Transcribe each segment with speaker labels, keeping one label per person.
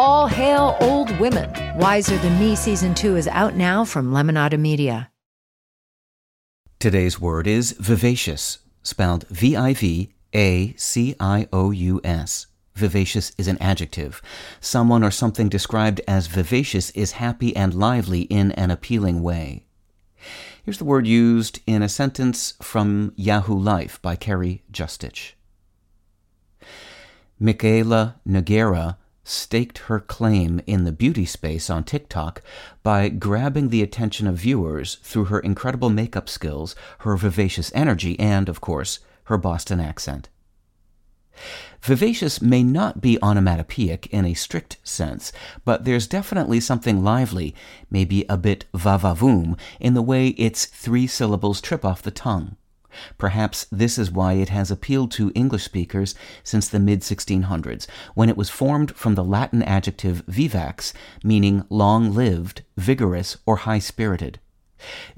Speaker 1: All hail old women. Wiser Than Me season two is out now from Lemonada Media.
Speaker 2: Today's word is vivacious, spelled V I V A C I O U S. Vivacious is an adjective. Someone or something described as vivacious is happy and lively in an appealing way. Here's the word used in a sentence from Yahoo Life by Kerry Justich. Michaela Nogueira staked her claim in the beauty space on TikTok by grabbing the attention of viewers through her incredible makeup skills, her vivacious energy, and, of course, her Boston accent. Vivacious may not be onomatopoeic in a strict sense, but there's definitely something lively, maybe a bit va-va-voom, in the way its three syllables trip off the tongue. Perhaps this is why it has appealed to English speakers since the mid 1600s, when it was formed from the Latin adjective vivax, meaning long lived, vigorous, or high spirited.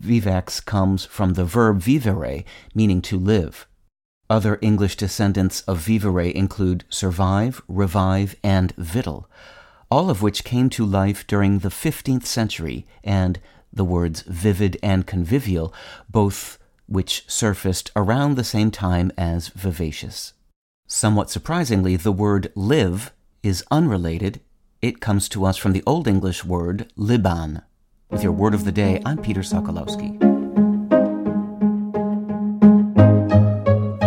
Speaker 2: Vivax comes from the verb vivere, meaning to live. Other English descendants of vivere include survive, revive, and victual, all of which came to life during the 15th century, and the words vivid and convivial both which surfaced around the same time as vivacious. Somewhat surprisingly, the word live is unrelated. It comes to us from the Old English word libban. With your word of the day, I'm Peter Sokolowski.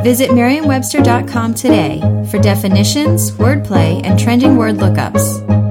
Speaker 3: Visit Merriam-Webster.com today for definitions, wordplay, and trending word lookups.